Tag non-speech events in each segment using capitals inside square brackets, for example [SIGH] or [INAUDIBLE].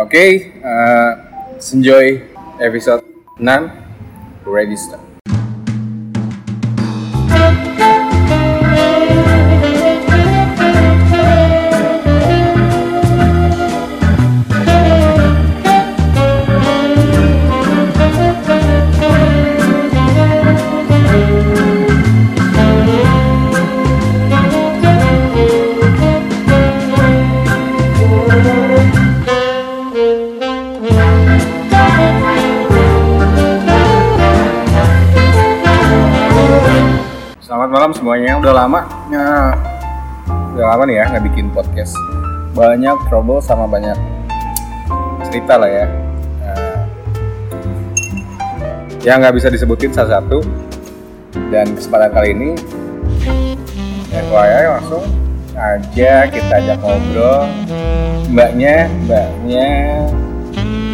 Oke, uh, enjoy episode 6 Ready Start. Lama ya, udah lama nih ya nggak bikin podcast. Banyak trouble sama banyak cerita lah ya. Nah, yang nggak bisa disebutin salah satu. Dan kesempatan kali ini, FYI langsung aja kita ajak ngobrol. Mbaknya, mbaknya,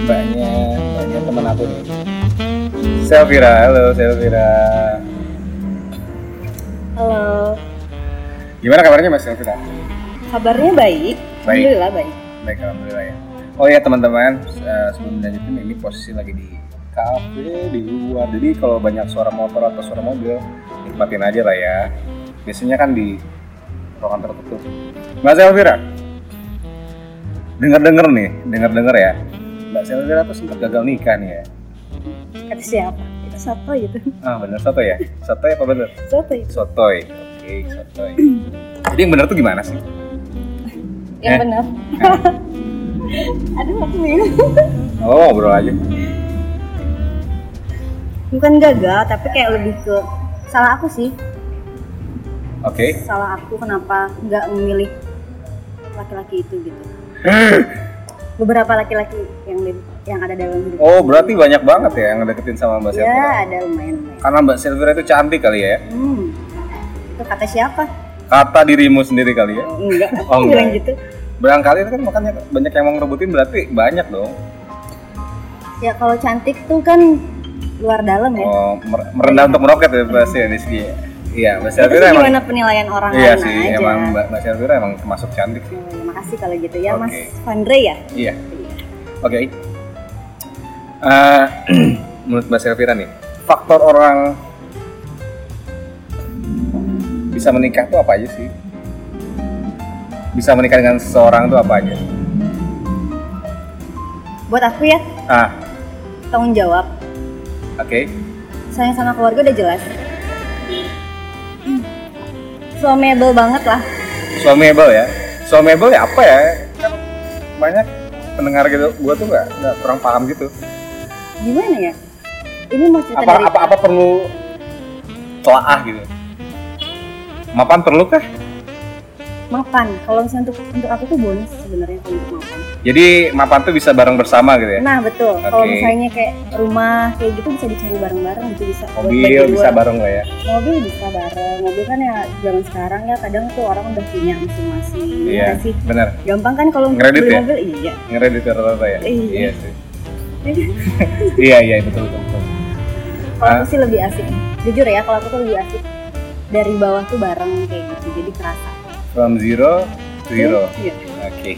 mbaknya, mbaknya teman aku nih. Selvira, halo Selvira. Gimana kabarnya Mas Selvira? kabarnya baik? Baik. Alhamdulillah baik. Baik, alhamdulillah ya. Oh ya teman-teman, eh, sebelum lanjutin ini posisi lagi di kafe di luar. Jadi kalau banyak suara motor atau suara mobil, nikmatin aja lah ya. Biasanya kan di ruangan tertutup. Mbak Selvira, denger-denger nih, denger-denger ya. Mbak Selvira tuh sempat gagal nikah nih ya. Kata siapa? Itu soto gitu. Ah bener soto ya? Sotoy apa bener? Soto itu. Oke, sotoy. Jadi yang bener tuh gimana sih? Yang Eh. benar. [LAUGHS] Aduh, aku bingung. Oh ngobrol aja. Bukan gagal, tapi kayak lebih ke salah aku sih. Oke. Salah aku kenapa nggak memilih laki-laki itu gitu. [GASPS] Beberapa laki-laki yang di- yang ada dalam hidup. Oh berarti banyak banget ya yang deketin sama Mbak Selvira. Ya, ada lumayan lumayan. Karena Mbak Selvira itu cantik kali ya. Hmm. Itu kata siapa? Kata dirimu sendiri kali ya. Enggak, [LAUGHS] Oh, enggak. bilang gitu. Berangkali kan makanya banyak yang mau ngerebutin berarti banyak dong. Ya kalau cantik tuh kan luar dalam ya. Oh, mer- merendah untuk meroket ya pasti ya di segi. Iya, Mbak sih emang. gimana penilaian orang Iya lain sih, aja. emang Mbak, Mbak Selvira emang termasuk cantik sih. Ya, makasih kalau gitu ya, Mas Oke. Vandre ya. Iya. Oke. Eh, [CLEARS THROAT] menurut Mbak Selvira nih, faktor orang bisa menikah tuh apa aja sih? Bisa menikah dengan seseorang tuh apa aja? Buat aku ya, Ah, tanggung jawab. oke. Sayang sama keluarga udah jelas. Suamiable banget lah. Suamiable ya. Suamiable ya apa ya? Kan banyak pendengar gitu, gua tuh nggak nggak kurang paham gitu. Gimana ya? Ini mau cerita Apa dari apa apa perlu telaah gitu? Mapan perlu kah? mapan. Kalau misalnya untuk untuk aku tuh bonus sebenarnya kalau untuk mapan. Jadi mapan tuh bisa bareng bersama gitu ya? Nah betul. Kalau Oke. misalnya kayak rumah kayak gitu bisa dicari bareng-bareng gitu bisa. Mobil bisa bareng lah ya. Mobil bisa bareng. Mobil kan ya zaman sekarang ya kadang tuh orang udah punya masing-masing. ya Iya, nggak sih? benar. Gampang kan kalau Ngeredit beli ya? mobil iya. Ngeredit rata-rata ya? Iya. sih. [LAUGHS] iya, iya, betul, betul. betul. Kalau Ah. aku sih lebih asik. Jujur ya, kalau aku tuh lebih asik dari bawah tuh bareng kayak gitu. Jadi kerasa. From zero to hero. Iya. Oke.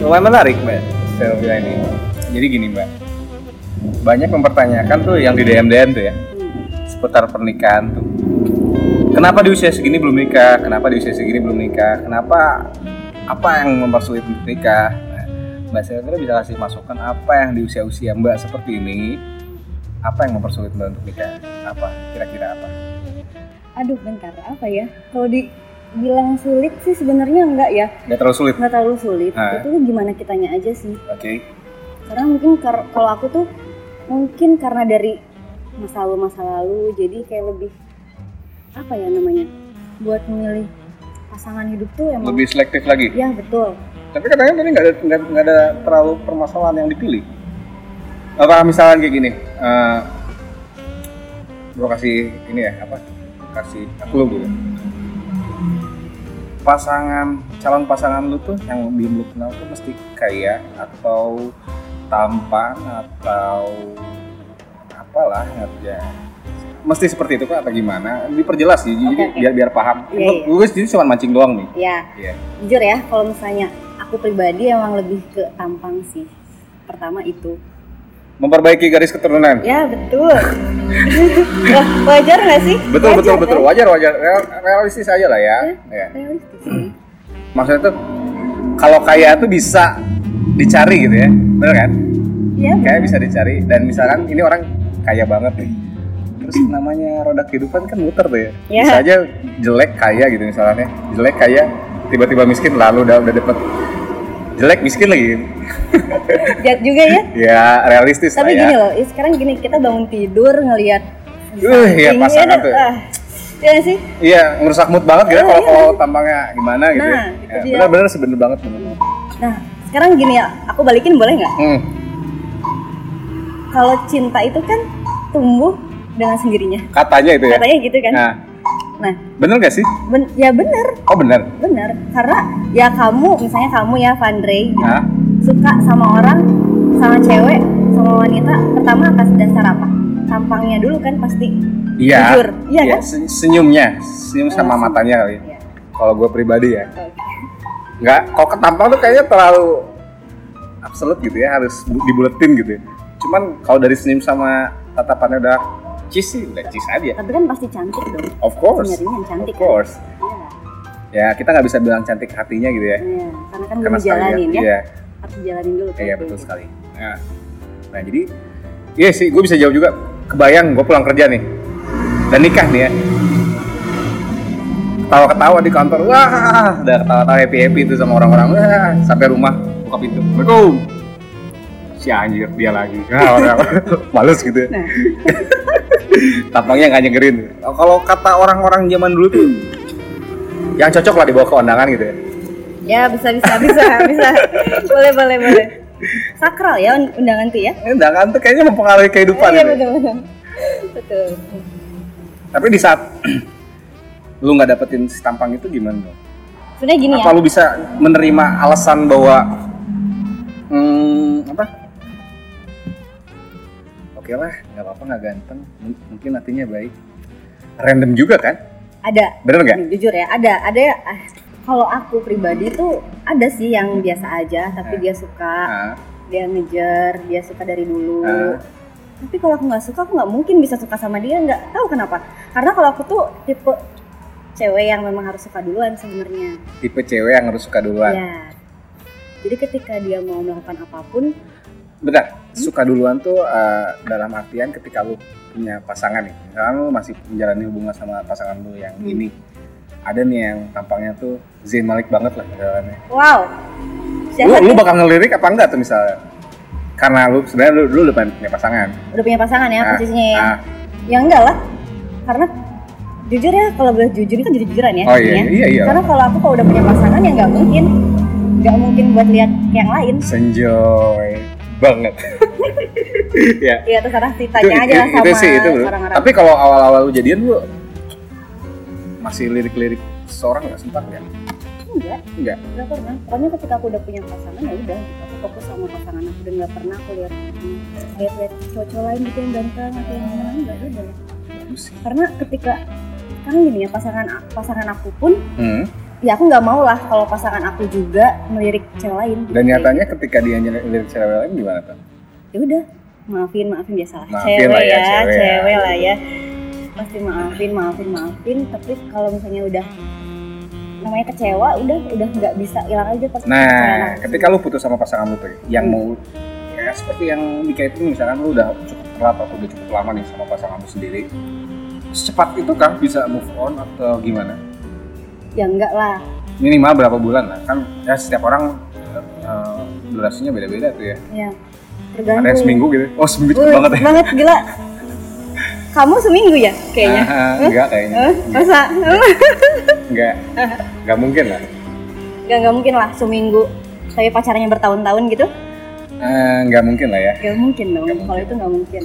Lumayan menarik, Mbak. Selvia ini. Jadi gini, Mbak. Banyak mempertanyakan tuh yang di DM-DM tuh ya, Hmm. seputar pernikahan tuh. Kenapa di usia segini belum nikah? Kenapa di usia segini belum nikah? Kenapa apa yang mempersulit untuk nikah? Nah, Mbak Selvia bisa kasih masukan apa yang di usia-usia Mbak seperti ini apa yang mempersulit Mbak untuk nikah? Apa? Kira-kira apa? Aduh, bentar. Apa ya? Kalau dibilang sulit sih sebenarnya enggak ya. Gak terlalu sulit. Enggak terlalu sulit. Ah. Itu tuh gimana kitanya aja sih. Oke. Karena mungkin kar- kalau aku tuh mungkin karena dari masa lalu masa lalu jadi kayak lebih apa ya namanya? Buat memilih pasangan hidup tuh emang Lebih selektif lagi. ya betul. Tapi katanya tadi nggak ada nggak ada terlalu permasalahan yang dipilih. Apa misalnya kayak gini, eh gue kasih ini ya apa? Kasih clue gitu. Pasangan calon pasangan lu tuh yang belum lu kenal tuh mesti kaya atau tampan atau apalah ya. Mesti seperti itu kak atau gimana? Diperjelas sih jadi Oke, oke. biar biar paham. Iya, iya. gue sendiri cuma mancing doang nih. Ya, iya. Jujur ya kalau misalnya aku pribadi emang lebih ke tampang sih. Pertama itu Memperbaiki garis keturunan. ya betul [LAUGHS] wajar nggak sih Betul Wajar, betul kan? betul wajar wajar Real- realistis aja lah ya. ya. realistis sih. Maksudnya tuh kalau kaya tuh bisa dicari gitu ya, bener kan? Iya, Kayak bisa dicari dan misalkan ini orang kaya banget nih. Terus namanya roda kehidupan kan muter tuh ya. Ya. Bisa aja jelek kaya gitu misalnya. Jelek kaya tiba-tiba miskin lalu udah udah dapet jelek miskin lagi. Jahat juga ya. ya realistis Tapi lah ya. gini loh, sekarang gini kita bangun tidur ngelihat Uh, sampingnya pasangan ada- tuh. ah, Iya sih? Iya, ngerusak mood banget gitu Iya, kalau iya. kalau tampangnya gimana gitu. Nah, ya. itu Ya, dia. bener-bener sih bener banget bener. Nah, sekarang gini ya, aku balikin boleh nggak? Hmm. Kalau cinta itu kan tumbuh dengan sendirinya. Katanya itu ya. Katanya gitu kan. Nah, Nah, bener gak sih? ben- ya bener, Oh bener. bener. Karena ya kamu, misalnya kamu ya Vandrey, gitu, Nah, suka sama orang, sama cewek, sama wanita, pertama atas dasar apa? Tampangnya dulu kan pasti. iya. Jujur, iya Iya, kan? se- senyumnya, senyum sama Oh, matanya kali. Iya. Kalau gue pribadi ya, Oke. nggak. Kalau ketampang tuh kayaknya terlalu absolut gitu ya, harus bu- dibuletin gitu. ya. Cuman kalau dari senyum sama tatapannya udah cheese sih, udah cheese aja. Tapi kan pasti cantik dong. Of course. Sebenarnya yang cantik Of course. Iya. Ya kita nggak bisa bilang cantik hatinya gitu ya. Iya, karena kan Karena belum jalanin ya. Iya. Harus jalanin dulu. Iya betul sekali. Nah, nah jadi, iya sih, gue bisa jawab juga. Kebayang gue pulang kerja nih dan nikah nih ya. Ketawa-ketawa di kantor, wah, udah ketawa-tawa happy happy itu sama orang-orang, wah, sampai rumah buka pintu, assalamualaikum. Si anjir dia lagi, nah, orang [LAUGHS] males gitu. ya. Nah, [LAUGHS] Tampangnya nggak nyegerin. Kalau kata orang-orang zaman dulu tuh, yang cocok lah dibawa ke undangan gitu ya. ya bisa bisa bisa bisa. boleh boleh boleh. Sakral ya und- undangan tuh ya. Undangan tuh kayaknya mempengaruhi kehidupan. Iya betul betul. Betul. Tapi di saat [CLEARS THROAT] lu nggak dapetin si tampang itu gimana dong? Sebenarnya gini Apa ya. lu bisa menerima alasan bahwa hmm, apa? Oke lah, nggak apa-apa nggak ganteng, M- mungkin hatinya baik. Random juga kan? Ada. Bener nggak? Jujur ya, ada ada ya. ah, Kalau aku pribadi tuh ada sih yang biasa aja, tapi Ah. dia suka, Nah, dia ngejar, dia suka dari dulu. Ah. Tapi kalau aku nggak suka, aku nggak mungkin bisa suka sama dia. Nggak tahu kenapa. Karena kalau aku tuh tipe cewek yang memang harus suka duluan sebenarnya. tipe cewek yang harus suka duluan. Ya. Jadi ketika dia mau melakukan apa pun, Bentar, suka duluan tuh eh, dalam artian ketika lu punya pasangan nih. Misalnya lu masih menjalani hubungan sama pasangan lu yang Hmm. ini. Ada nih yang tampangnya tuh Zain Malik banget lah misalnya. wow. Lu, lu bakal ngelirik apa enggak tuh misalnya? Karena lu sebenarnya lu, lu udah punya pasangan. udah punya pasangan ya Nah, posisinya ya? nah. Ya enggak lah. Karena jujur ya kalau boleh jujur ini kan jujur-jujuran ya. Oh iya, iya, iya. Karena kalau aku kalau udah punya pasangan ya nggak mungkin, nggak mungkin buat lihat yang lain. Senjoy banget. [LAUGHS] ya. Ya terserah ceritanya aja lah sama itu sih itu. bro. orang-orang. Tapi kalau awal-awal lu jadian lu masih lirik-lirik seorang nggak sempat nggak? enggak, Enggak. enggak pernah. Pokoknya ketika aku udah punya pasangan ya udah, gitu. aku fokus sama pasangan aku dan nggak pernah aku lihat hmm, lihat-lihat cowok-cowok lain gitu yang ganteng atau yang gimana enggak sih. Karena ketika kan gini ya pasangan pasangan aku pun Hmm. ya aku nggak mau lah kalau pasangan aku juga melirik cewek lain. Dan nyatanya ketika dia lirik cewek lain gimana tuh? Ya udah maafin maafin biasa Maafin cewek lah ya, ya cewek cewek, ya. lah ya pasti maafin maafin maafin tapi kalau misalnya udah namanya kecewa udah udah nggak bisa hilang aja pasti Nah, ketika lu putus sama pasangan lu tuh, yang mau ya seperti yang dikaitin misalkan lu udah cukup erat atau udah cukup lama nih sama pasangan lu sendiri, secepat itu kah bisa move on atau gimana? ya enggak lah Minimal berapa bulan lah? Kan ya setiap orang eh, durasinya beda-beda tuh ya. ya tergantung Ada seminggu gitu. Oh seminggu cepet banget ya. banget gila kamu seminggu ya kayaknya Ah, enggak kayaknya. Hah? masa [LAUGHS] Enggak. Enggak mungkin lah. nggak nggak mungkin lah seminggu tapi pacarnya bertahun-tahun gitu Eh, enggak mungkin lah ya. nggak mungkin dong Nggak kalau itu nggak mungkin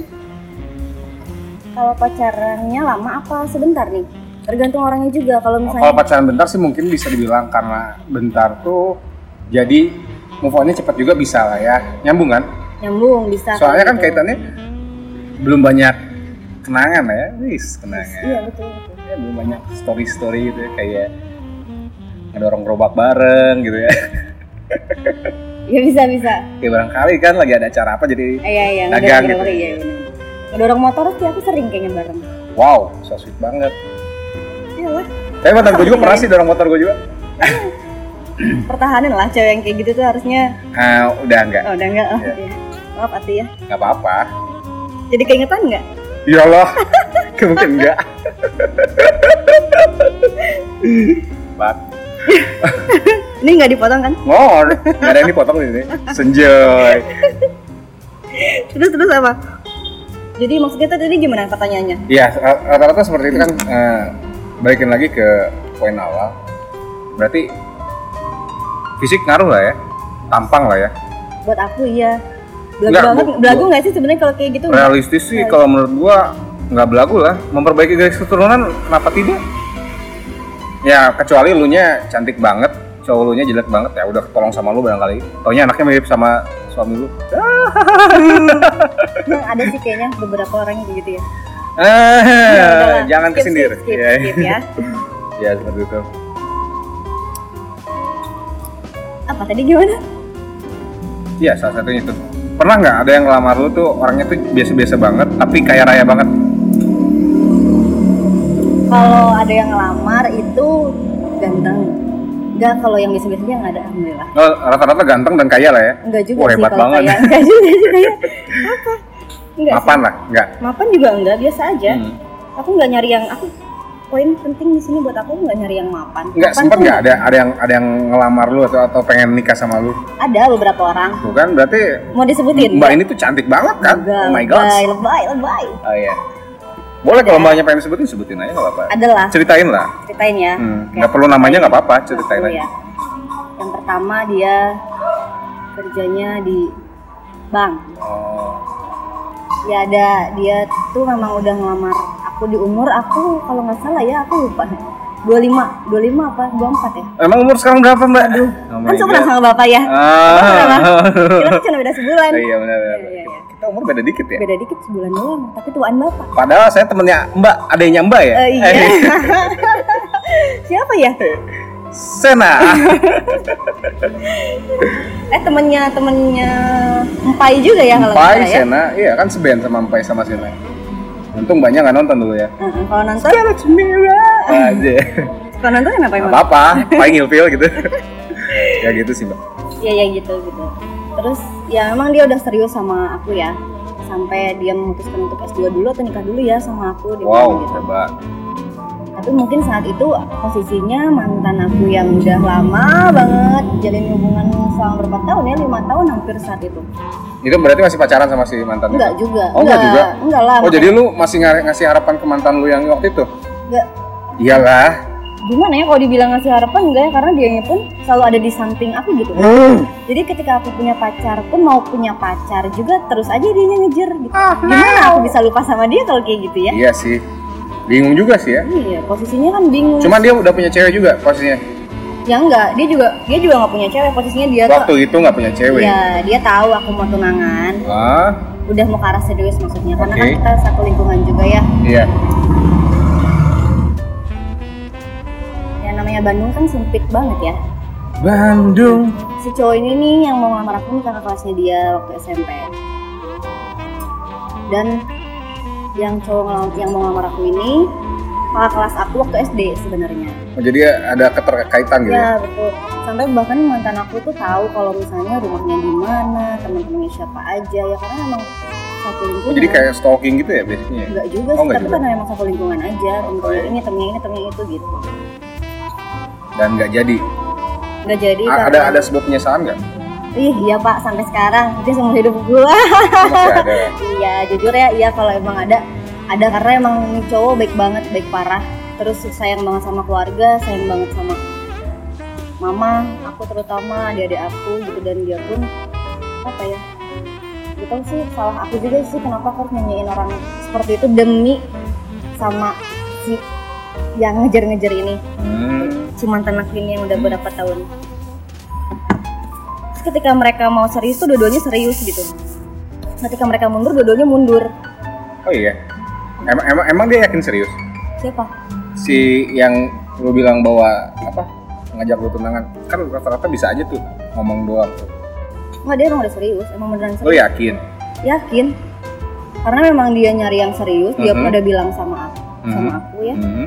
kalau pacarannya lama apa sebentar nih tergantung orangnya juga kalau Kalau misalnya pacaran bentar sih mungkin bisa dibilang karena bentar tuh jadi move on-nya cepat juga bisa lah ya. Nyambung kan? Nyambung bisa Soalnya kan gitu. kaitannya belum banyak kenangan ya. Wis, kenangan. iya betul betul Ya, belum banyak story-story gitu ya kayak ngedorong gerobak bareng gitu ya. ya bisa bisa ya barangkali kan lagi ada acara apa jadi Eh, iya iya Dagang gitu. iya benar ngedorong motor sih aku sering kayaknya bareng wow so sweet banget iya lah tapi mantan gue juga pernah sih dorong motor gue juga pertahanan lah cewek yang kayak gitu tuh harusnya ah udah enggak oh udah enggak oh, Iya. iya. Maaf Ati ya nggak apa-apa jadi keingetan nggak iyalah [LAUGHS] mungkin enggak Pak, ini nggak dipotong kan ngor, nggak ada yang dipotong di sini. Senjoy. terus terus apa jadi maksudnya tadi gimana pertanyaannya Iya, rata-rata seperti itu kan. eh, balikin lagi ke poin awal. Berarti fisik ngaruh lah ya, tampang lah ya. buat aku iya belagu Nggak, banget belagu nggak sih sebenarnya kalau kayak gitu Realistis sih kalau menurut gua nggak belagu lah. Memperbaiki garis keturunan kenapa tidak? Ya kecuali lu nya cantik banget, cowok lu nya jelek banget ya udah tolong sama lu barangkali. Taunya anaknya mirip sama suami lu. Emang [LAUGHS] ada sih kayaknya beberapa orang yang gitu ya Ah, Ya, [LAUGHS] jangan Skip, kesindir. skip, skip, Iya. skip ya [LAUGHS] Ya seperti itu. apa tadi gimana Iya salah satunya itu. Pernah nggak ada yang ngelamar lu tuh orangnya tuh biasa-biasa banget tapi kaya raya banget? kalau ada yang ngelamar itu ganteng enggak kalau yang biasa-biasanya nggak ada alhamdulillah Oh, rata-rata ganteng dan kaya lah ya. enggak juga Wah, sih hebat banget. kayak enggak juga sih kayak [LAUGHS] apa enggak Mapan lah, nggak? sih. mapan juga enggak biasa aja Hmm. aku nggak nyari yang aku poin penting di sini buat aku nggak nyari yang mapan Nggak sempet nggak ada ada yang ada yang ngelamar lu atau atau pengen nikah sama lu? ada beberapa orang Bukan berarti mau disebutin Mbak ini tuh cantik banget kan? Enggak, oh my god. lebay lebay lebay Oh iya. Boleh kalau mbaknya pengen disebutin sebutin aja nggak apa-apa. adalah Ceritain lah. ceritain ya Hmm, Oke. nggak perlu namanya nggak apa-apa, ceritain aja. ya. Yang pertama dia kerjanya di bank. Oh. Ya ada dia tuh memang udah ngelamar aku di umur aku kalau nggak salah ya aku lupa. 25, 25 apa 24 ya? Emang umur sekarang berapa mbak? Aduh. kan seumuran sama bapak ya. Ah. Kita kan cuma beda sebulan. iya benar benar. Iya, iya, iya. Kita umur beda dikit ya. Beda dikit sebulan doang, tapi tuan bapak. Padahal saya temennya Mbak, adanya Mbak ya. Eh, iya. [LAUGHS] Siapa ya? Sena. Eh temennya temennya Empai juga ya kalau nggak Mpai, salah ya. Sena, iya kan seband sama Mpai sama Sena. Untung banyak nggak nonton dulu ya. Heeh, Kalau nonton, Aja. kalau nonton kenapa emang? apa-apa, paling ilfil gitu. ya gitu sih mbak. Iya ya gitu gitu. Terus ya memang dia udah serius sama aku ya. Sampai dia memutuskan untuk S2 dulu atau nikah dulu ya sama aku dia Wow, gitu. hebat. Tapi mungkin saat itu posisinya mantan aku yang udah lama banget jalin hubungan selama berapa tahun ya? lima tahun hampir saat itu. Itu berarti masih pacaran sama si mantan? lu? Enggak juga. Oh, enggak juga? Enggak lah. Oh jadi lu masih ng- ngasih harapan ke mantan lu yang waktu itu? enggak Iyalah. gimana ya kalau dibilang ngasih harapan enggak ya karena dia pun selalu ada di samping aku gitu. Jadi ketika aku punya pacar pun mau punya pacar juga terus aja dia ngejar gitu. Gimana aku bisa lupa sama dia kalau kayak gitu ya? Iya sih. Bingung juga sih ya. Iya, posisinya kan bingung. Cuman dia udah punya cewek juga posisinya. Ya enggak, dia juga dia juga nggak punya cewek. Posisinya dia tuh Waktu itu nggak punya cewek. ya dia tahu aku mau tunangan. Ah, Udah mau ke arah serius maksudnya. Karena kan Oke. kita satu lingkungan juga ya. iya. Yang namanya Bandung kan sempit banget ya. Bandung. Si cowok ini nih yang mau ngelamar aku nih kakak kelasnya dia waktu SMP. Dan yang cowok yang mau ngelamar aku ini kakak kelas aku waktu SD sebenarnya. Oh, jadi ada keterkaitan gitu ya? Ya betul. Sampai bahkan mantan aku tuh tahu kalau misalnya rumahnya di mana, teman-temannya siapa aja ya karena emang satu Oh, lingkungan. jadi kayak stalking gitu ya basicnya? enggak juga Oh, sih, enggak tapi juga. karena emang satu lingkungan aja, Oh, iya. ini, temennya ini, temennya itu gitu. Dan nggak jadi. Enggak jadi A- ada ada sebuah penyesalan nggak? Ih, iya Pak, sampai sekarang itu seumur hidup gua. Masih ada. [LAUGHS] iya, jujur ya, iya kalau emang ada ada karena emang cowok baik banget, baik parah. Terus sayang banget sama keluarga, sayang banget sama mama, aku terutama adik-adik aku gitu dan dia pun apa ya? Gitu sih salah aku juga sih kenapa aku harus nyanyiin orang seperti itu demi sama si yang ngejar-ngejar ini Hmm. si mantan aku ini yang udah berapa tahun Terus ketika mereka mau serius tuh dua-duanya serius gitu ketika mereka mundur dua-duanya mundur Oh iya. Emang emang emang dia yakin serius? siapa Si yang lu bilang bahwa apa ngajak lu tunangan kan rata-rata bisa aja tuh ngomong doang tuh? nggak dia emang udah serius emang beneran serius yakin? yakin karena memang dia nyari yang serius dia pun Mhm. udah bilang sama aku sama Mhm. aku ya Mhm.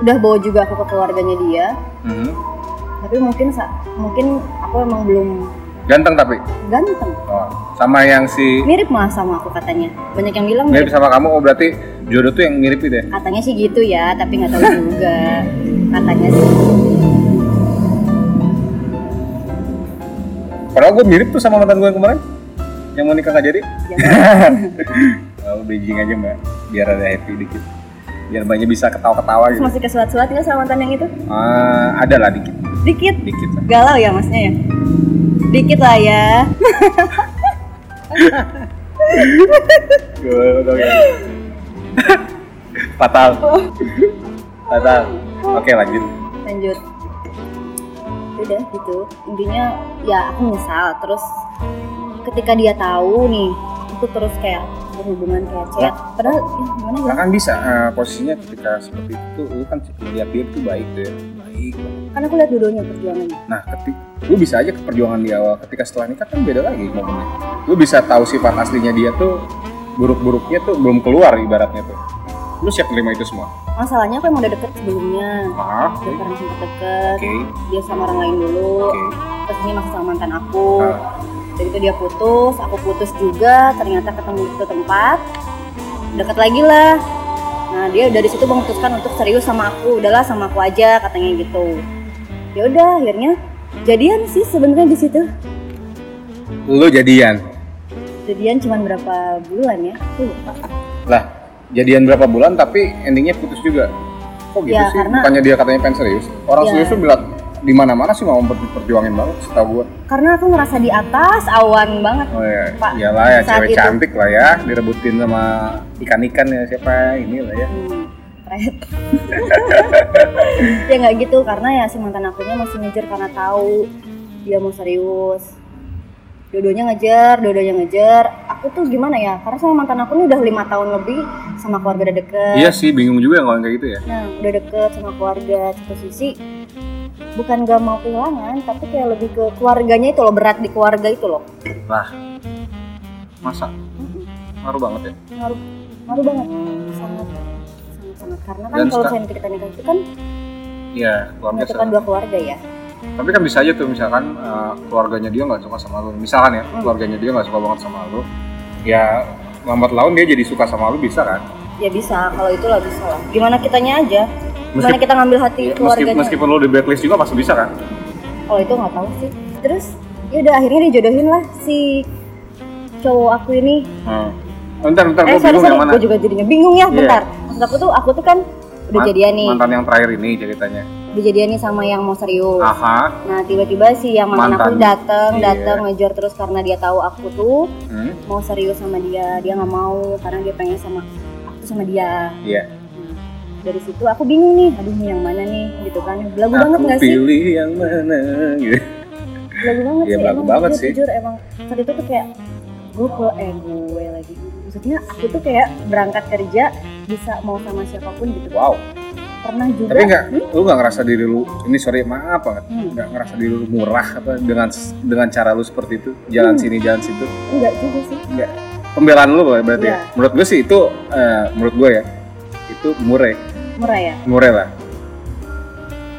udah bawa juga aku ke keluarganya dia Mhm. tapi mungkin mungkin aku emang belum Ganteng tapi? ganteng. Oh, sama yang si mirip malah sama aku katanya. Banyak yang bilang mirip mirip. sama kamu, oh berarti jodoh tuh yang mirip itu ya? katanya sih gitu ya tapi nggak tahu juga. Katanya sih. Padahal gue mirip tuh sama mantan gue yang kemarin Yang mau nikah gak jadi. Jangan Oh, [LAUGHS] bridging aja mbak. Biar ada happy dikit. Biar banyak bisa ketawa-ketawa gitu. Masih kesuat-suat nggak sama mantan yang itu? Ah, Ada lah dikit. Dikit? Dikit lah. Galau ya masnya ya dikit lah ya. [LAUGHS] Fatal. Fatal. Oke lanjut. Lanjut. Udah gitu. Intinya ya aku misal terus ketika dia tahu nih aku terus kayak berhubungan kayak chat. Padahal ya, gimana ya? Nah kan bisa eh, posisinya ketika seperti itu Lu kan lihat dia tuh baik tuh ya Baik kan aku lihat dua-duanya perjuangannya Nah, ketika lu bisa aja ke perjuangan di awal, ketika setelah nikah kan beda lagi momennya. Lu bisa tahu sifat aslinya dia tuh buruk-buruknya tuh belum keluar ibaratnya tuh. Lu siap terima itu semua? masalahnya aku emang udah deket sebelumnya Maaf. udah Oke. pernah sempet deket Oke. dia sama orang lain dulu Oke. terus ini masih sama mantan aku Ah. dari itu dia putus aku putus juga ternyata ketemu di tempat deket lagi lah nah dia dari situ memutuskan untuk serius sama aku udahlah sama aku aja katanya gitu ya udah akhirnya jadian sih sebenarnya di situ Lu jadian. jadian cuma berapa bulan ya aku lupa Lah, jadian berapa bulan tapi endingnya putus juga. Kok gitu Ya, sih? karena- Bukannya dia katanya pengen serius. Orang Ya. serius tuh bilang di mana-mana sih mau perjuangin banget setahu gua. karena aku ngerasa di atas awan banget Oh ya, Pak, iyalah ya cewek itu. cantik lah ya, direbutin sama ikan-ikan ya siapa ini lah ya. Hmm, [LAUGHS] ya nggak gitu karena ya si mantan akunya masih ngejar karena tahu dia mau serius dua-duanya ngejar dua-duanya ngejar aku tuh gimana ya karena sama mantan aku ini udah lima tahun lebih sama keluarga udah deket Iya sih, bingung juga kalau kayak gitu ya. nah udah deket sama keluarga satu sisi bukan gak mau kehilangan tapi kayak lebih ke keluarganya itu loh berat di keluarga itu loh Lah, masa ngaruh banget ya? ngaruh ngaruh banget sangat sangat sangat karena kan Dan kalau misalnya kita nikah itu kan Iya, keluarga menyatukan dua keluarga ya Tapi kan bisa aja tuh misalkan eh, keluarganya dia nggak suka sama lu. Misalkan ya, Hmm. keluarganya dia nggak suka banget sama lu. Ya lambat laun dia jadi suka sama lu bisa kan? Ya bisa, kalau itu lah bisa lah. Gimana kitanya aja. Gimana kita ngambil hati Meski, keluarganya. meskipun lu di blacklist juga masih bisa kan? Kalau itu nggak tahu sih. Terus ya udah akhirnya dijodohin lah si cowok aku ini. Hmm. Bentar, bentar, eh gue sorry bingung yang mana? gue juga jadinya bingung ya. Iya. Bentar. Maksud aku tuh aku tuh kan udah Man- jadian nih, Mantan yang terakhir ini ceritanya. udah jadian nih sama yang mau serius. Aha. Nah tiba-tiba si yang mantan, aku Mantan. dateng, Iya. dateng ngejar terus karena dia tahu aku tuh Hmm. mau serius sama dia. Dia nggak mau karena dia pengen sama aku sama dia. Iya. Dari situ aku bingung nih, aduh nih yang mana nih gitu kan. Belagu banget nggak sih? pilih yang mana gitu. Belagu banget Iya, sih, belagu emang banget jujur, sih. jujur emang saat itu tuh kayak gue ke eh gue lagi maksudnya aku tuh kayak berangkat kerja bisa mau sama siapa pun gitu Wow. pernah juga Tapi nggak, lu nggak ngerasa diri lu ini sorry maaf banget, Hmm. nggak ngerasa diri lu murah apa dengan dengan cara lu seperti itu, jalan Hmm. sini jalan situ. enggak juga sih Enggak. Pembelaan lu berarti Iya. ya. Menurut gue sih itu eh, menurut gue ya. Itu murah, murah ya murah lah.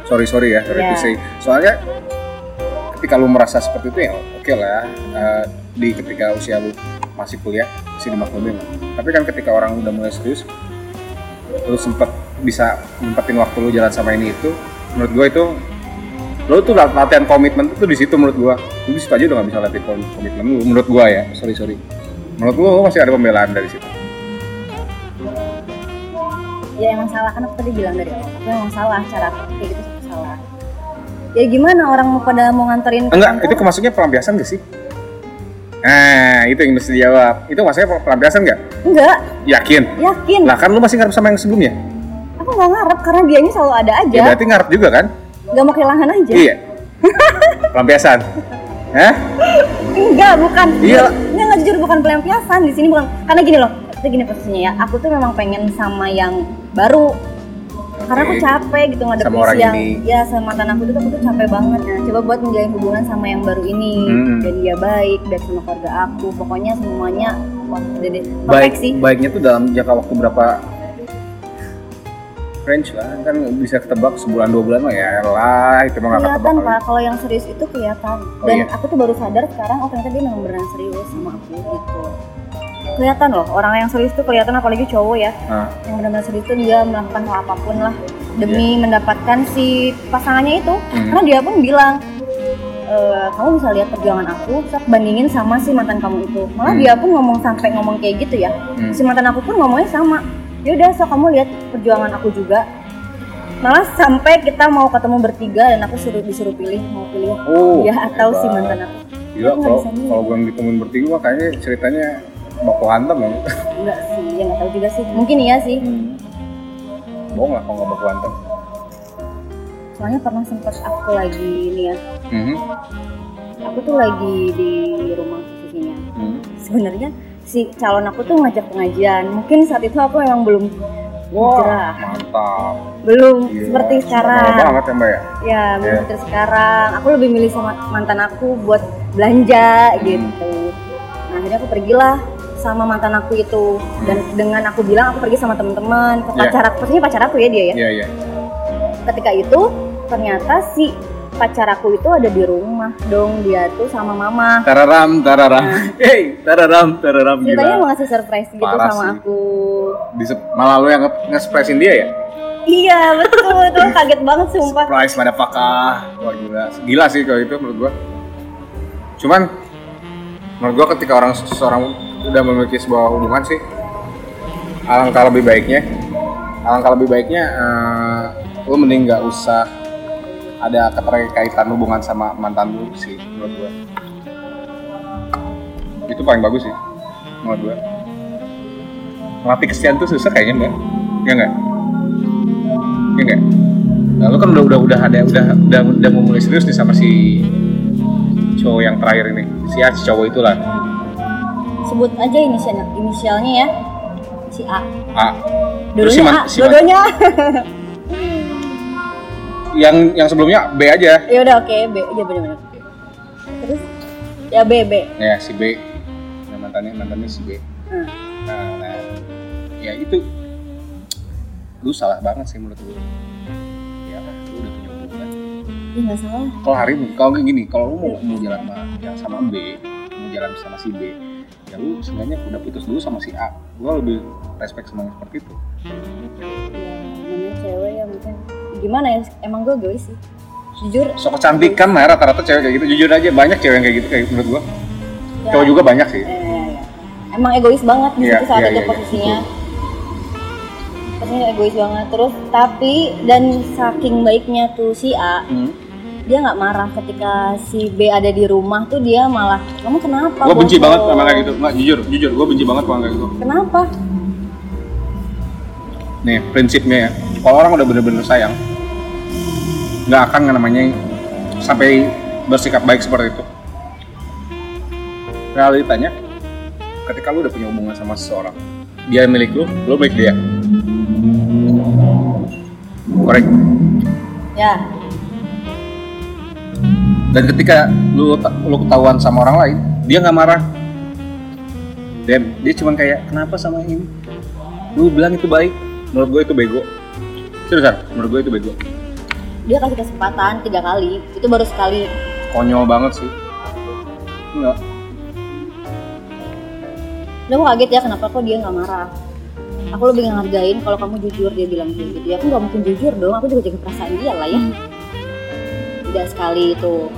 Sorry sorry ya, sorry Iya. to say. Soalnya ketika lu merasa seperti itu ya oke lah. eh, di ketika usia lu masih kuliah masih dimaklumin. lah. Tapi kan ketika orang udah mulai serius, lu sempet bisa nyempetin waktu lu jalan sama ini itu, menurut gue itu lu tuh lat- latihan komitmen itu di situ menurut gua lu di situ aja udah gak bisa latihan kom- komitmen lu menurut gua ya sorry sorry menurut gua lu masih ada pembelaan dari situ ya emang salah kan aku tadi bilang dari awal aku emang salah cara aku kayak gitu salah. Ya gimana orang mau pada mau nganterin enggak kantor? itu maksudnya pelampiasan gak sih? Nah itu yang mesti dijawab. Itu maksudnya pelampiasan gak enggak. Yakin? Yakin. Lah kan lu masih ngarep sama yang sebelumnya? Aku nggak ngarep karena dianya selalu ada aja. Ya berarti ngarep juga kan? Nggak mau kehilangan aja. Iya. [LAUGHS] Pelampiasan. Hah? enggak bukan. Iya. enggak nggak jujur bukan pelampiasan. Di sini bukan karena gini loh itu gini posisinya ya. Aku tuh memang pengen sama yang baru. Karena aku capek gitu ngadepin Sama orang yang ini. ya sama mantan aku tuh aku tuh capek banget nah coba buat menjalin hubungan sama yang baru ini. Hmm. dan dia baik baik sama keluarga aku. Pokoknya semuanya wah udah deh. Baik sih. baiknya tuh dalam jangka waktu berapa range lah. Kan bisa ketebak sebulan dua bulan mah ya. Lah itu mah nggak ketebak pak. kalau yang serius itu kelihatan. Oh, dan iya? aku tuh baru sadar sekarang oh ternyata dia memang beneran serius sama aku gitu kelihatan loh orang yang serius tuh kelihatan apalagi cowok ya Nah, yang benar-benar serius tuh dia melakukan hal apa pun lah demi mendapatkan si pasangannya itu Iya. Hmm. karena dia pun bilang e, kamu bisa lihat perjuangan aku saat bandingin sama si mantan kamu itu malah Hmm. dia pun ngomong sampai ngomong kayak gitu ya hmm. si mantan aku pun ngomongnya sama yaudah so kamu lihat perjuangan aku juga malah sampai kita mau ketemu bertiga dan aku suruh disuruh pilih mau pilih oh dia atau si hebat. mantan aku Gila, kalau gue ditemuin bertiga kayaknya ceritanya baku hantam ya. enggak sih ya nggak tahu juga sih mungkin iya sih Bohong lah kalau nggak baku hantam. soalnya pernah sempet aku lagi ini ya Mhm. aku tuh lagi di rumah posisinya Mhm. sebenarnya si calon aku tuh ngajak pengajian mungkin saat itu aku memang belum Wah, hijrah mantap. belum Gila, seperti sekarang banget ya mbak ya. ya belum Iya. seperti sekarang aku lebih milih sama mantan aku buat belanja gitu nah akhirnya aku pergilah sama mantan aku itu dan dengan aku bilang aku pergi sama teman-teman ke Iya. pacar aku pastinya pacar aku ya dia ya Iya iya. ketika itu ternyata si pacar aku itu ada di rumah dong dia tuh sama mama Tararam, tararam. [LAUGHS] Hey, tararam, tararam ceritanya mau ngasih surprise gitu Parah sama sih. aku Disep- malah lu yang nge- nge-surprisein dia ya? iya betul [LAUGHS] itu kaget banget sumpah Surprise pada pakah. Wah gila. Gila sih kalau itu menurut gua. Cuman menurut gua ketika orang seseorang udah memiliki sebuah hubungan sih. Alangkah lebih baiknya. Alangkah lebih baiknya eh, lu mending nggak usah ada keterkaitan hubungan sama mantan lu sih menurut gua. Itu paling bagus sih menurut gua. Melatih kesetiaan tuh susah kayaknya mbak. Ya nggak? Ya nggak? Nah, lu kan udah udah udah ada udah udah udah mau mulai serius nih sama si cowok yang terakhir ini. Si si cowok itulah sebut aja inisial inisialnya ya. Si A. A. Si dulunya man- A si yang yang sebelumnya B aja. Ya udah oke B. Iya benar-benar terus? Ya B B. Ya si B. Nah, mantannya mantannya si B. Hmm. nah, nah. Ya itu. Lu salah banget sih menurut gue ya lu udah punya hubungan. Ya nggak salah. Kalau hari kalau gini kalau lu mau, mau jalan sama yang sama B mau jalan sama si B ya lu sebenarnya udah putus dulu sama si A. Gua lebih respect sama yang seperti itu. Ya namanya cewek ya mungkin. Gimana ya? Emang gue egois sih. Jujur. Sok kecantikan lah rata-rata cewek kayak gitu. Jujur aja banyak cewek yang kayak gitu kayak menurut gua. Ya, cowok juga banyak sih. Eh, ya, ya. emang egois banget di Iya, situ saat iya, itu iya, iya. posisinya. Posisinya egois banget. Terus tapi dan saking baiknya tuh si A hmm. Dia nggak marah ketika si B ada di rumah tuh dia malah kamu kenapa gua benci bohong?" banget sama kayak gitu. Nggak jujur jujur gua benci banget sama kayak gitu. Kenapa? Nih prinsipnya ya. Kalau orang udah bener-bener sayang nggak akan namanya sampai bersikap baik seperti itu. Realitanya ketika lu udah punya hubungan sama seseorang dia milik lu lu milik dia. Korek ya dan ketika lu lu ketahuan sama orang lain dia nggak marah. Dan dia cuma kayak kenapa sama ini? Lu bilang itu baik menurut gue itu bego. Seriusan menurut gue itu bego. Dia kasih kesempatan tiga kali itu baru sekali. Konyol banget sih. Enggak. Dan aku kaget ya kenapa kok dia nggak marah? Aku lebih ngehargain kalau kamu jujur dia bilang kayak gitu. Ya aku nggak mungkin jujur dong aku juga jaga perasaan dia lah ya tidak sekali itu.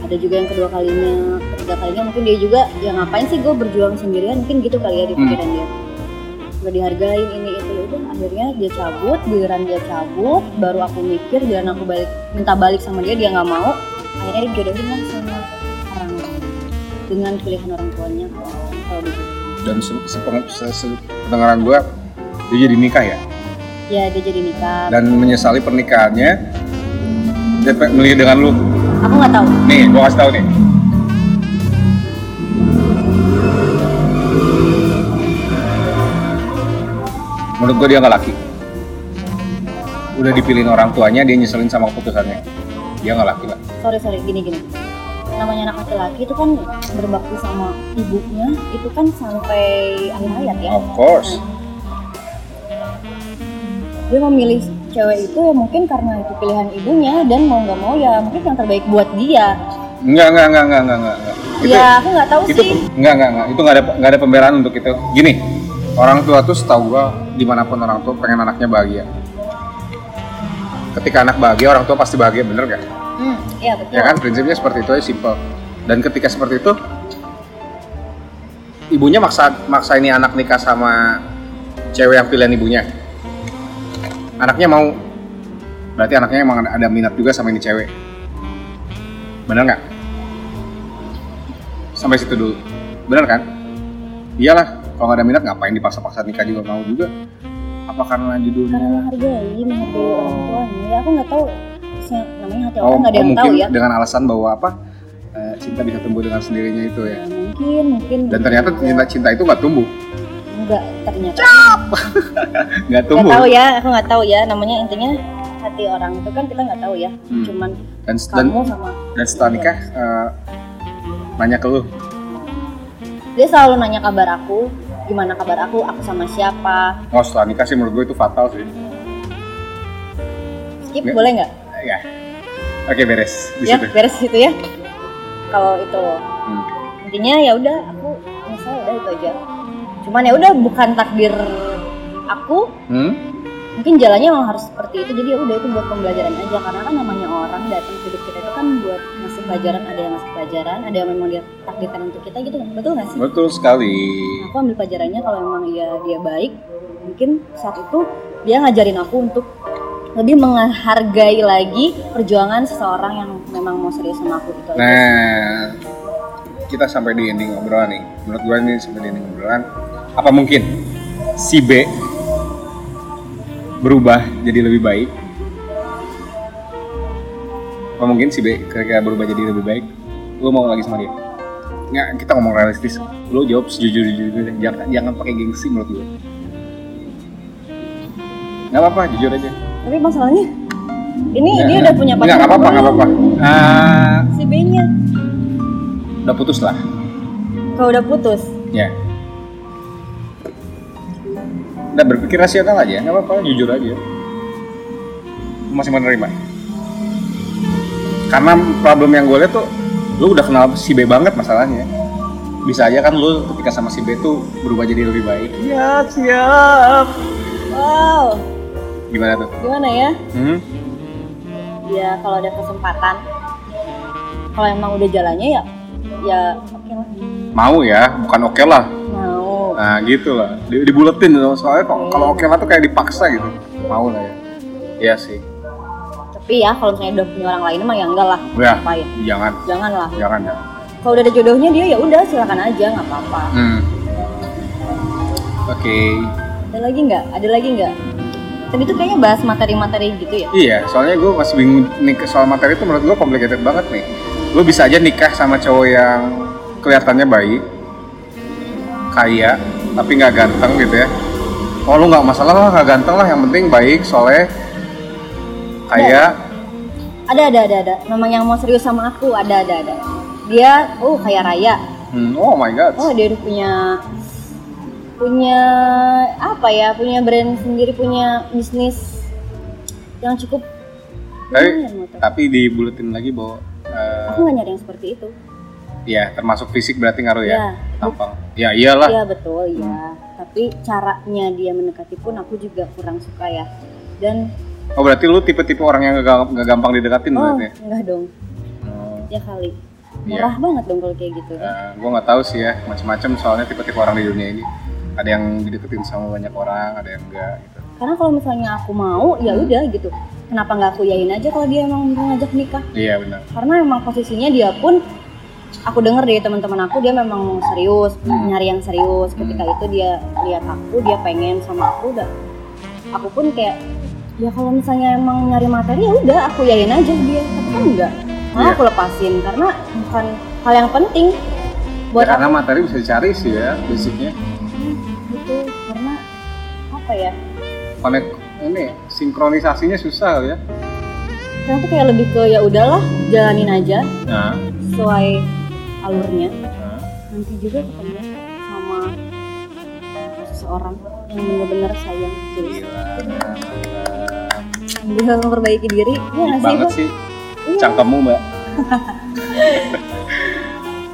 Ada juga yang kedua kalinya ketiga kalinya mungkin dia juga ya ngapain sih gue berjuang sendirian? Mungkin gitu kali ya di Hmm. pikiran dia. Nggak dihargain ini itu udah akhirnya dia cabut giliran dia cabut baru aku mikir giliran aku balik minta balik sama dia dia nggak mau. Akhirnya dia dijodohin lah sama orang dengan pilihan orang tuanya kalau begitu dan se- sepeng- se- se- pendengaran gue dia jadi nikah ya? Ya dia jadi nikah. Dan menyesali pernikahannya dia milih dengan lu. Aku nggak tahu. Nih gue kasih tahu nih. Menurut gue dia nggak laki. Udah dipilihin orang tuanya dia nyeselin sama keputusannya. Dia nggak laki lah sorry sorry. Gini gini. Namanya anak laki-laki itu kan berbakti sama ibunya itu kan sampai akhir hayat ya? Of course. Dia memilih cewek itu ya mungkin karena itu pilihan ibunya dan mau nggak mau ya mungkin yang terbaik buat dia Enggak, enggak, enggak, enggak, enggak, enggak. Itu, ya aku nggak tahu itu, sih enggak, enggak, enggak. Itu enggak ada, enggak ada pembelaan untuk itu. Gini, orang tua tuh setahu gua di mana pun orang tua pengen anaknya bahagia. Ketika anak bahagia, orang tua pasti bahagia, bener gak? hmm, iya betul Ya kan, prinsipnya seperti itu aja, simple. Dan ketika seperti itu, ibunya maksa maksa ini anak nikah sama cewek yang pilihan ibunya. Anaknya mau, berarti anaknya emang ada minat juga sama ini cewek. Bener nggak? Sampai situ dulu. Bener kan? Iyalah, kalau nggak ada minat ngapain dipaksa-paksa nikah juga mau juga. Apa karena karena judulnya? menghargai menghargai orang tuanya ya aku nggak tahu namanya hati Oh, orang nggak ada oh, yang tahu ya dengan alasan bahwa apa? eh, cinta bisa tumbuh dengan sendirinya itu ya. Ya, mungkin mungkin Dan ternyata cinta cinta itu nggak tumbuh, enggak ternyata [LAUGHS] nggak nggak tumbuh. tahu ya aku nggak tahu ya namanya intinya hati orang itu kan kita nggak tahu ya Hmm. cuman Dan dan, kamu sama dan setelah nikah eh, nanya ke lu, dia selalu nanya kabar aku gimana kabar aku aku sama siapa oh setelah nikah sih menurut gue itu fatal sih. skip Nggak. boleh nggak Ya, oke beres di ya situ. beres situ ya kalau itu Hmm. intinya ya udah aku misal udah itu aja cuman ya udah bukan takdir aku Hmm? mungkin jalannya memang harus seperti itu jadi ya udah itu buat pembelajaran aja karena kan namanya orang datang hidup kita itu kan buat ngasih pelajaran ada yang ngasih pelajaran ada yang memang dia takdirkan untuk kita gitu kan betul nggak sih Betul sekali. aku ambil pelajarannya kalau memang iya dia baik mungkin saat itu dia ngajarin aku untuk lebih menghargai lagi perjuangan seseorang yang memang mau serius sama aku itu aja. Nah, kita sampai di ending obrolan nih. Menurut gue nih sampai di ending obrolan. Apa mungkin si B berubah jadi lebih baik? Apa mungkin si B kira-kira berubah jadi lebih baik? Lu mau lagi sama dia? Nggak, kita ngomong realistis. Lu jawab sejujur-jujurnya. Jangan, jangan pakai gengsi menurut gue. Nggak apa-apa, jujur aja. tapi masalahnya ini Nggak, dia udah punya Nggak, nggak apa-apa, nggak apa-apa. Ah, si B-nya udah putus lah. kalau udah putus Ya. Udah berpikir rasional aja, nggak apa-apa, jujur aja. Lu masih menerima. Karena problem yang gue lihat tuh, lu udah kenal si B banget masalahnya. Bisa aja kan lu ketika sama si B tuh berubah jadi lebih baik. Ya siap. wow Gimana tuh? gimana ya Hmm? ya kalau ada kesempatan kalau emang udah jalannya ya ya oke lah Mau ya, bukan oke lah. Nah gitu lah, Di, dibuletin soalnya kok- kalau oke lah tuh kayak dipaksa gitu. Mau lah ya. Iya sih. tapi ya kalau misalnya udah punya orang lain mah ya enggak lah Ya, ngapain jangan, jangan lah jangan ya. kalau udah ada jodohnya dia ya udah silakan aja nggak apa-apa Hmm. Oke. ada lagi nggak ada lagi nggak tadi tuh kayaknya bahas materi-materi gitu ya Iya, soalnya gue masih bingung nih soal materi itu menurut gue complicated banget nih. Lo bisa aja nikah sama cowok yang kelihatannya baik, kaya, tapi nggak ganteng gitu ya. Oh lu nggak masalah lah, nggak ganteng lah, yang penting baik, soleh, kaya. ada ada ada ada memang yang mau serius sama aku ada ada ada dia oh kaya raya Hmm, oh my god. oh dia udah punya punya apa ya punya brand sendiri punya bisnis yang cukup Tapi, aku. tapi dibuletin lagi bahwa eh, aku nggak nyari yang seperti itu ya termasuk fisik berarti ngaruh ya, ya tampang. Ya iyalah. iya betul ya tapi caranya dia mendekati pun aku juga kurang suka ya. Dan Oh berarti lu tipe-tipe orang yang nggak nggak gampang didekatin oh berarti ya? enggak dong. Oh. ya kali. Iya. murah banget dong kalau kayak gitu. Uh, gue nggak tahu sih ya macam-macam soalnya tipe-tipe orang di dunia ini. Ada yang dideketin sama banyak orang ada yang enggak gitu. Karena kalau misalnya aku mau ya udah gitu. Kenapa nggak aku yain aja kalau dia emang mau ngajak nikah? Iya benar. Karena emang posisinya dia pun aku denger dari teman-teman aku dia memang serius Hmm. nyari yang serius. Ketika itu dia lihat aku dia pengen sama aku udah aku pun kayak ya kalau misalnya emang nyari materi ya udah aku yain aja dia. Tapi kan enggak. Malah Iya. aku lepasin karena bukan hal yang penting. Buat ya, karena aku materi bisa dicari sih ya basicnya. Gitu karena apa ya? Konek ini sinkronisasinya susah ya. Sekarang tuh kayak lebih ke ya udahlah jalanin aja. Nah, sesuai alurnya. Nah. nanti juga ketemu sama seseorang yang bener-bener sayang. Gila. Mantap. bisa memperbaiki diri. Ya nggak sih sih. Iya. cangkemmu mbak. [LAUGHS]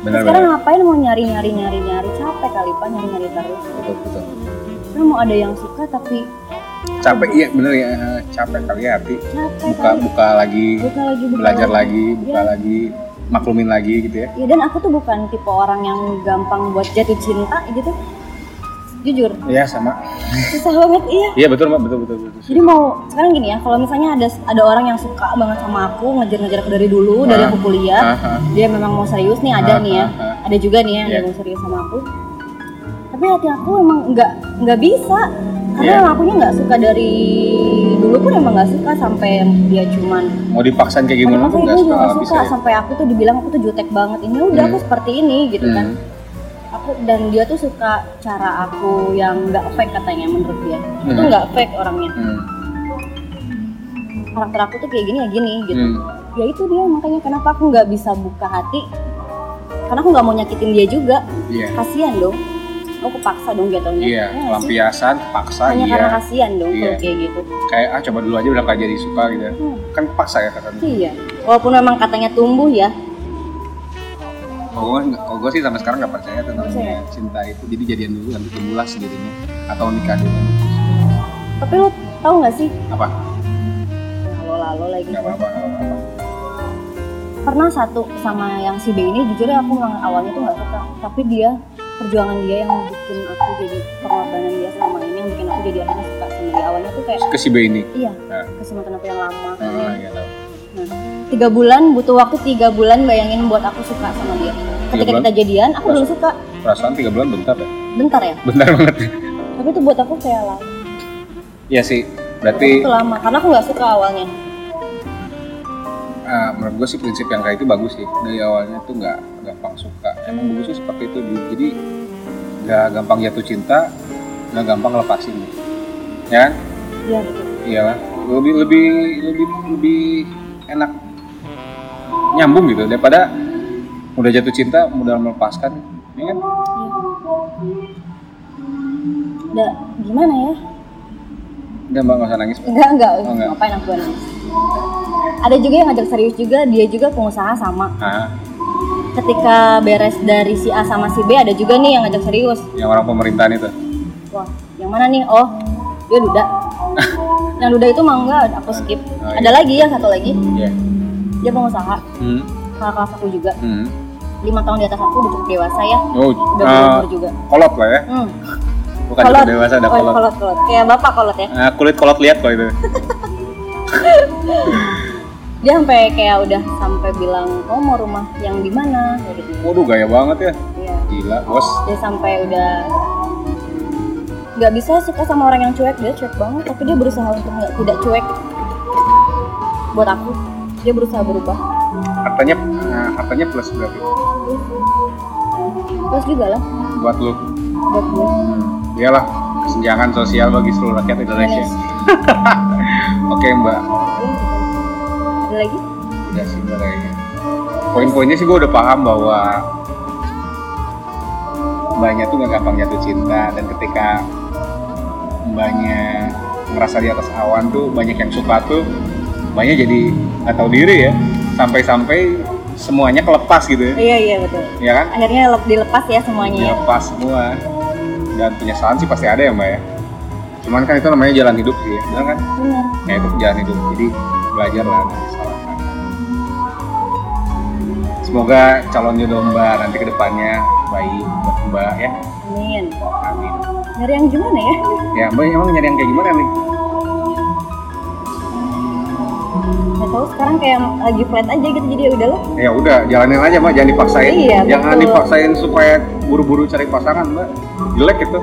Benar sekarang benar ngapain mau nyari nyari nyari nyari? Capek kali pak nyari nyari terus. Betul betul. Kan mau ada yang suka tapi capek iya bener ya. Capek kali ya hati capek buka kali. buka lagi buka lagi buka belajar lagi. lagi buka Iya. lagi maklumin lagi gitu ya. Ya dan aku tuh bukan tipe orang yang gampang buat jatuh cinta gitu. Jujur. Iya sama. Susah banget iya. Iya betul mbak. Betul betul betul. Jadi mau sekarang gini ya kalau misalnya ada ada orang yang suka banget sama aku ngejar-ngejar aku dari dulu dari Ah. aku kuliah Ah, ah. dia memang mau serius nih ada nih ya. ada juga nih ya Iya. yang mau serius sama aku. Tapi hati aku emang nggak nggak bisa karena Iya. emang akunya nggak suka dari dulu pun emang nggak suka sampai dia cuman mau dipaksain kayak gimana tuh saya nggak suka bisa suka ya sampai aku tuh dibilang aku tuh jutek banget ini udah Hmm. aku seperti ini gitu kan Hmm. aku dan dia tuh suka cara aku yang nggak fake katanya menurut dia itu Hmm. nggak fake orangnya Hmm. karakter aku tuh kayak gini ya gini gitu Hmm. ya itu dia makanya kenapa aku nggak bisa buka hati karena aku nggak mau nyakitin dia juga iya kasihan dong aku kepaksa dong jatuhnya. Iya Ya nggak sih? pelampiasan paksa hanya iya. karena kasihan dong Iya. kalau kayak gitu. Kayak ah coba dulu aja udah gak jadi suka gitu ya. Hmm. kan paksa ya katanya iya. Walaupun memang katanya tumbuh ya. Kalau gue kalau gue sih sampai sekarang nggak percaya tentang Percaya. cinta itu. Jadi jadian dulu nanti tumbuhlah sendirinya atau nikah dulu. Tapi lo tahu nggak sih? Apa? Kalau lalu lagi. Nggak apa-apa apa-apa. Pernah satu sama yang si B ini jujur ya aku memang awalnya tuh nggak suka. Tapi dia perjuangan dia yang bikin aku jadi pengorbanan dia selama ini yang bikin aku jadi akhirnya suka sama dia awalnya tuh kayak ke si B ini iya Nah. ke mantan aku yang lama ah iya tahu Nah, tiga bulan butuh waktu tiga bulan bayangin buat aku suka sama dia. Ketika kita jadian, aku belum suka. perasaan tiga bulan bentar ya Bentar ya. bentar banget Tapi itu buat aku kayak lama. Iya sih Berarti... Itu lama karena aku nggak suka awalnya. ah, menurut gue sih prinsip yang kayak itu bagus sih dari awalnya tuh nggak gampang suka emang bagusnya seperti itu jadi nggak gampang jatuh cinta nggak gampang lepasin ya kan Iya betul. iyalah lebih lebih lebih lebih enak nyambung gitu daripada udah jatuh cinta mudah melepaskan ya kan Iya. Udah gimana ya? udah mbak nggak usah nangis. Enggak enggak. Oh, enggak. Ngapain aku nangis? Ada juga yang ngajak serius juga, dia juga pengusaha sama. nah Ketika beres dari si A sama si B ada juga nih yang ngajak serius. yang orang pemerintahan itu Wah, yang mana nih? Oh, dia duda. [LAUGHS] yang duda itu mah enggak, aku skip. Oh, Ada lagi ya satu lagi, ya dia pengusaha. hmm. kakak kelas aku juga hmm. lima tahun di atas aku udah cukup dewasa ya oh udah ah, berumur juga kolot lah ya hmm. bukan cukup dewasa ada oh, kolot kolot kolot kayak bapak kolot ya Ah, kulit kolot lihat kok itu [LAUGHS] dia sampai kayak udah sampai bilang oh mau rumah yang di mana? Waduh gaya banget ya. Iya. gila bos. Dia sampai udah nggak bisa suka sama orang yang cuek. Dia cuek banget tapi dia berusaha untuk nggak tidak cuek. Buat aku dia berusaha berubah. Hartanya nah, hartanya plus berarti. Terus juga lah. Buat lu. Buat gue. Iyalah kesenjangan sosial bagi seluruh rakyat Indonesia. Yes. [LAUGHS] oke mbak ada lagi? Udah sih kayaknya. Poin-poinnya sih gue udah paham bahwa mbaknya tuh gak gampang jatuh cinta. Dan ketika mbaknya ngerasa di atas awan tuh banyak yang suka tuh mbaknya jadi nggak tahu diri ya. Sampai-sampai semuanya kelepas gitu ya. Iya iya betul. Ya kan? Akhirnya lep- dilepas ya semuanya ya. Dilepas semua. Dan penyesalan sih pasti ada ya mbak ya. Cuman kan itu namanya jalan hidup sih ya benar kan? Benar. Ya itu jalan hidup. Jadi belajar lah dari semoga calon jodoh mbak nanti ke depannya baik buat mbak ya. Amin. Amin. Nyari yang gimana ya? Ya mbak emang nyari yang kayak gimana nih? Nggak tahu sekarang kayak lagi flat aja gitu jadi ya udahlah ya udah jalanin aja mbak jangan dipaksain. Iya, jangan betul. dipaksain supaya buru-buru cari pasangan mbak. Jelek itu.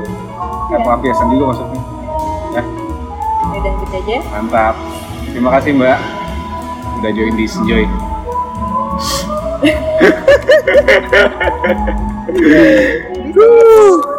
Kayak Iya. pelampiasan juga maksudnya. Ya. Ya udah gitu aja. Mantap. Terima kasih mbak. Udah join di Senjoy Woo!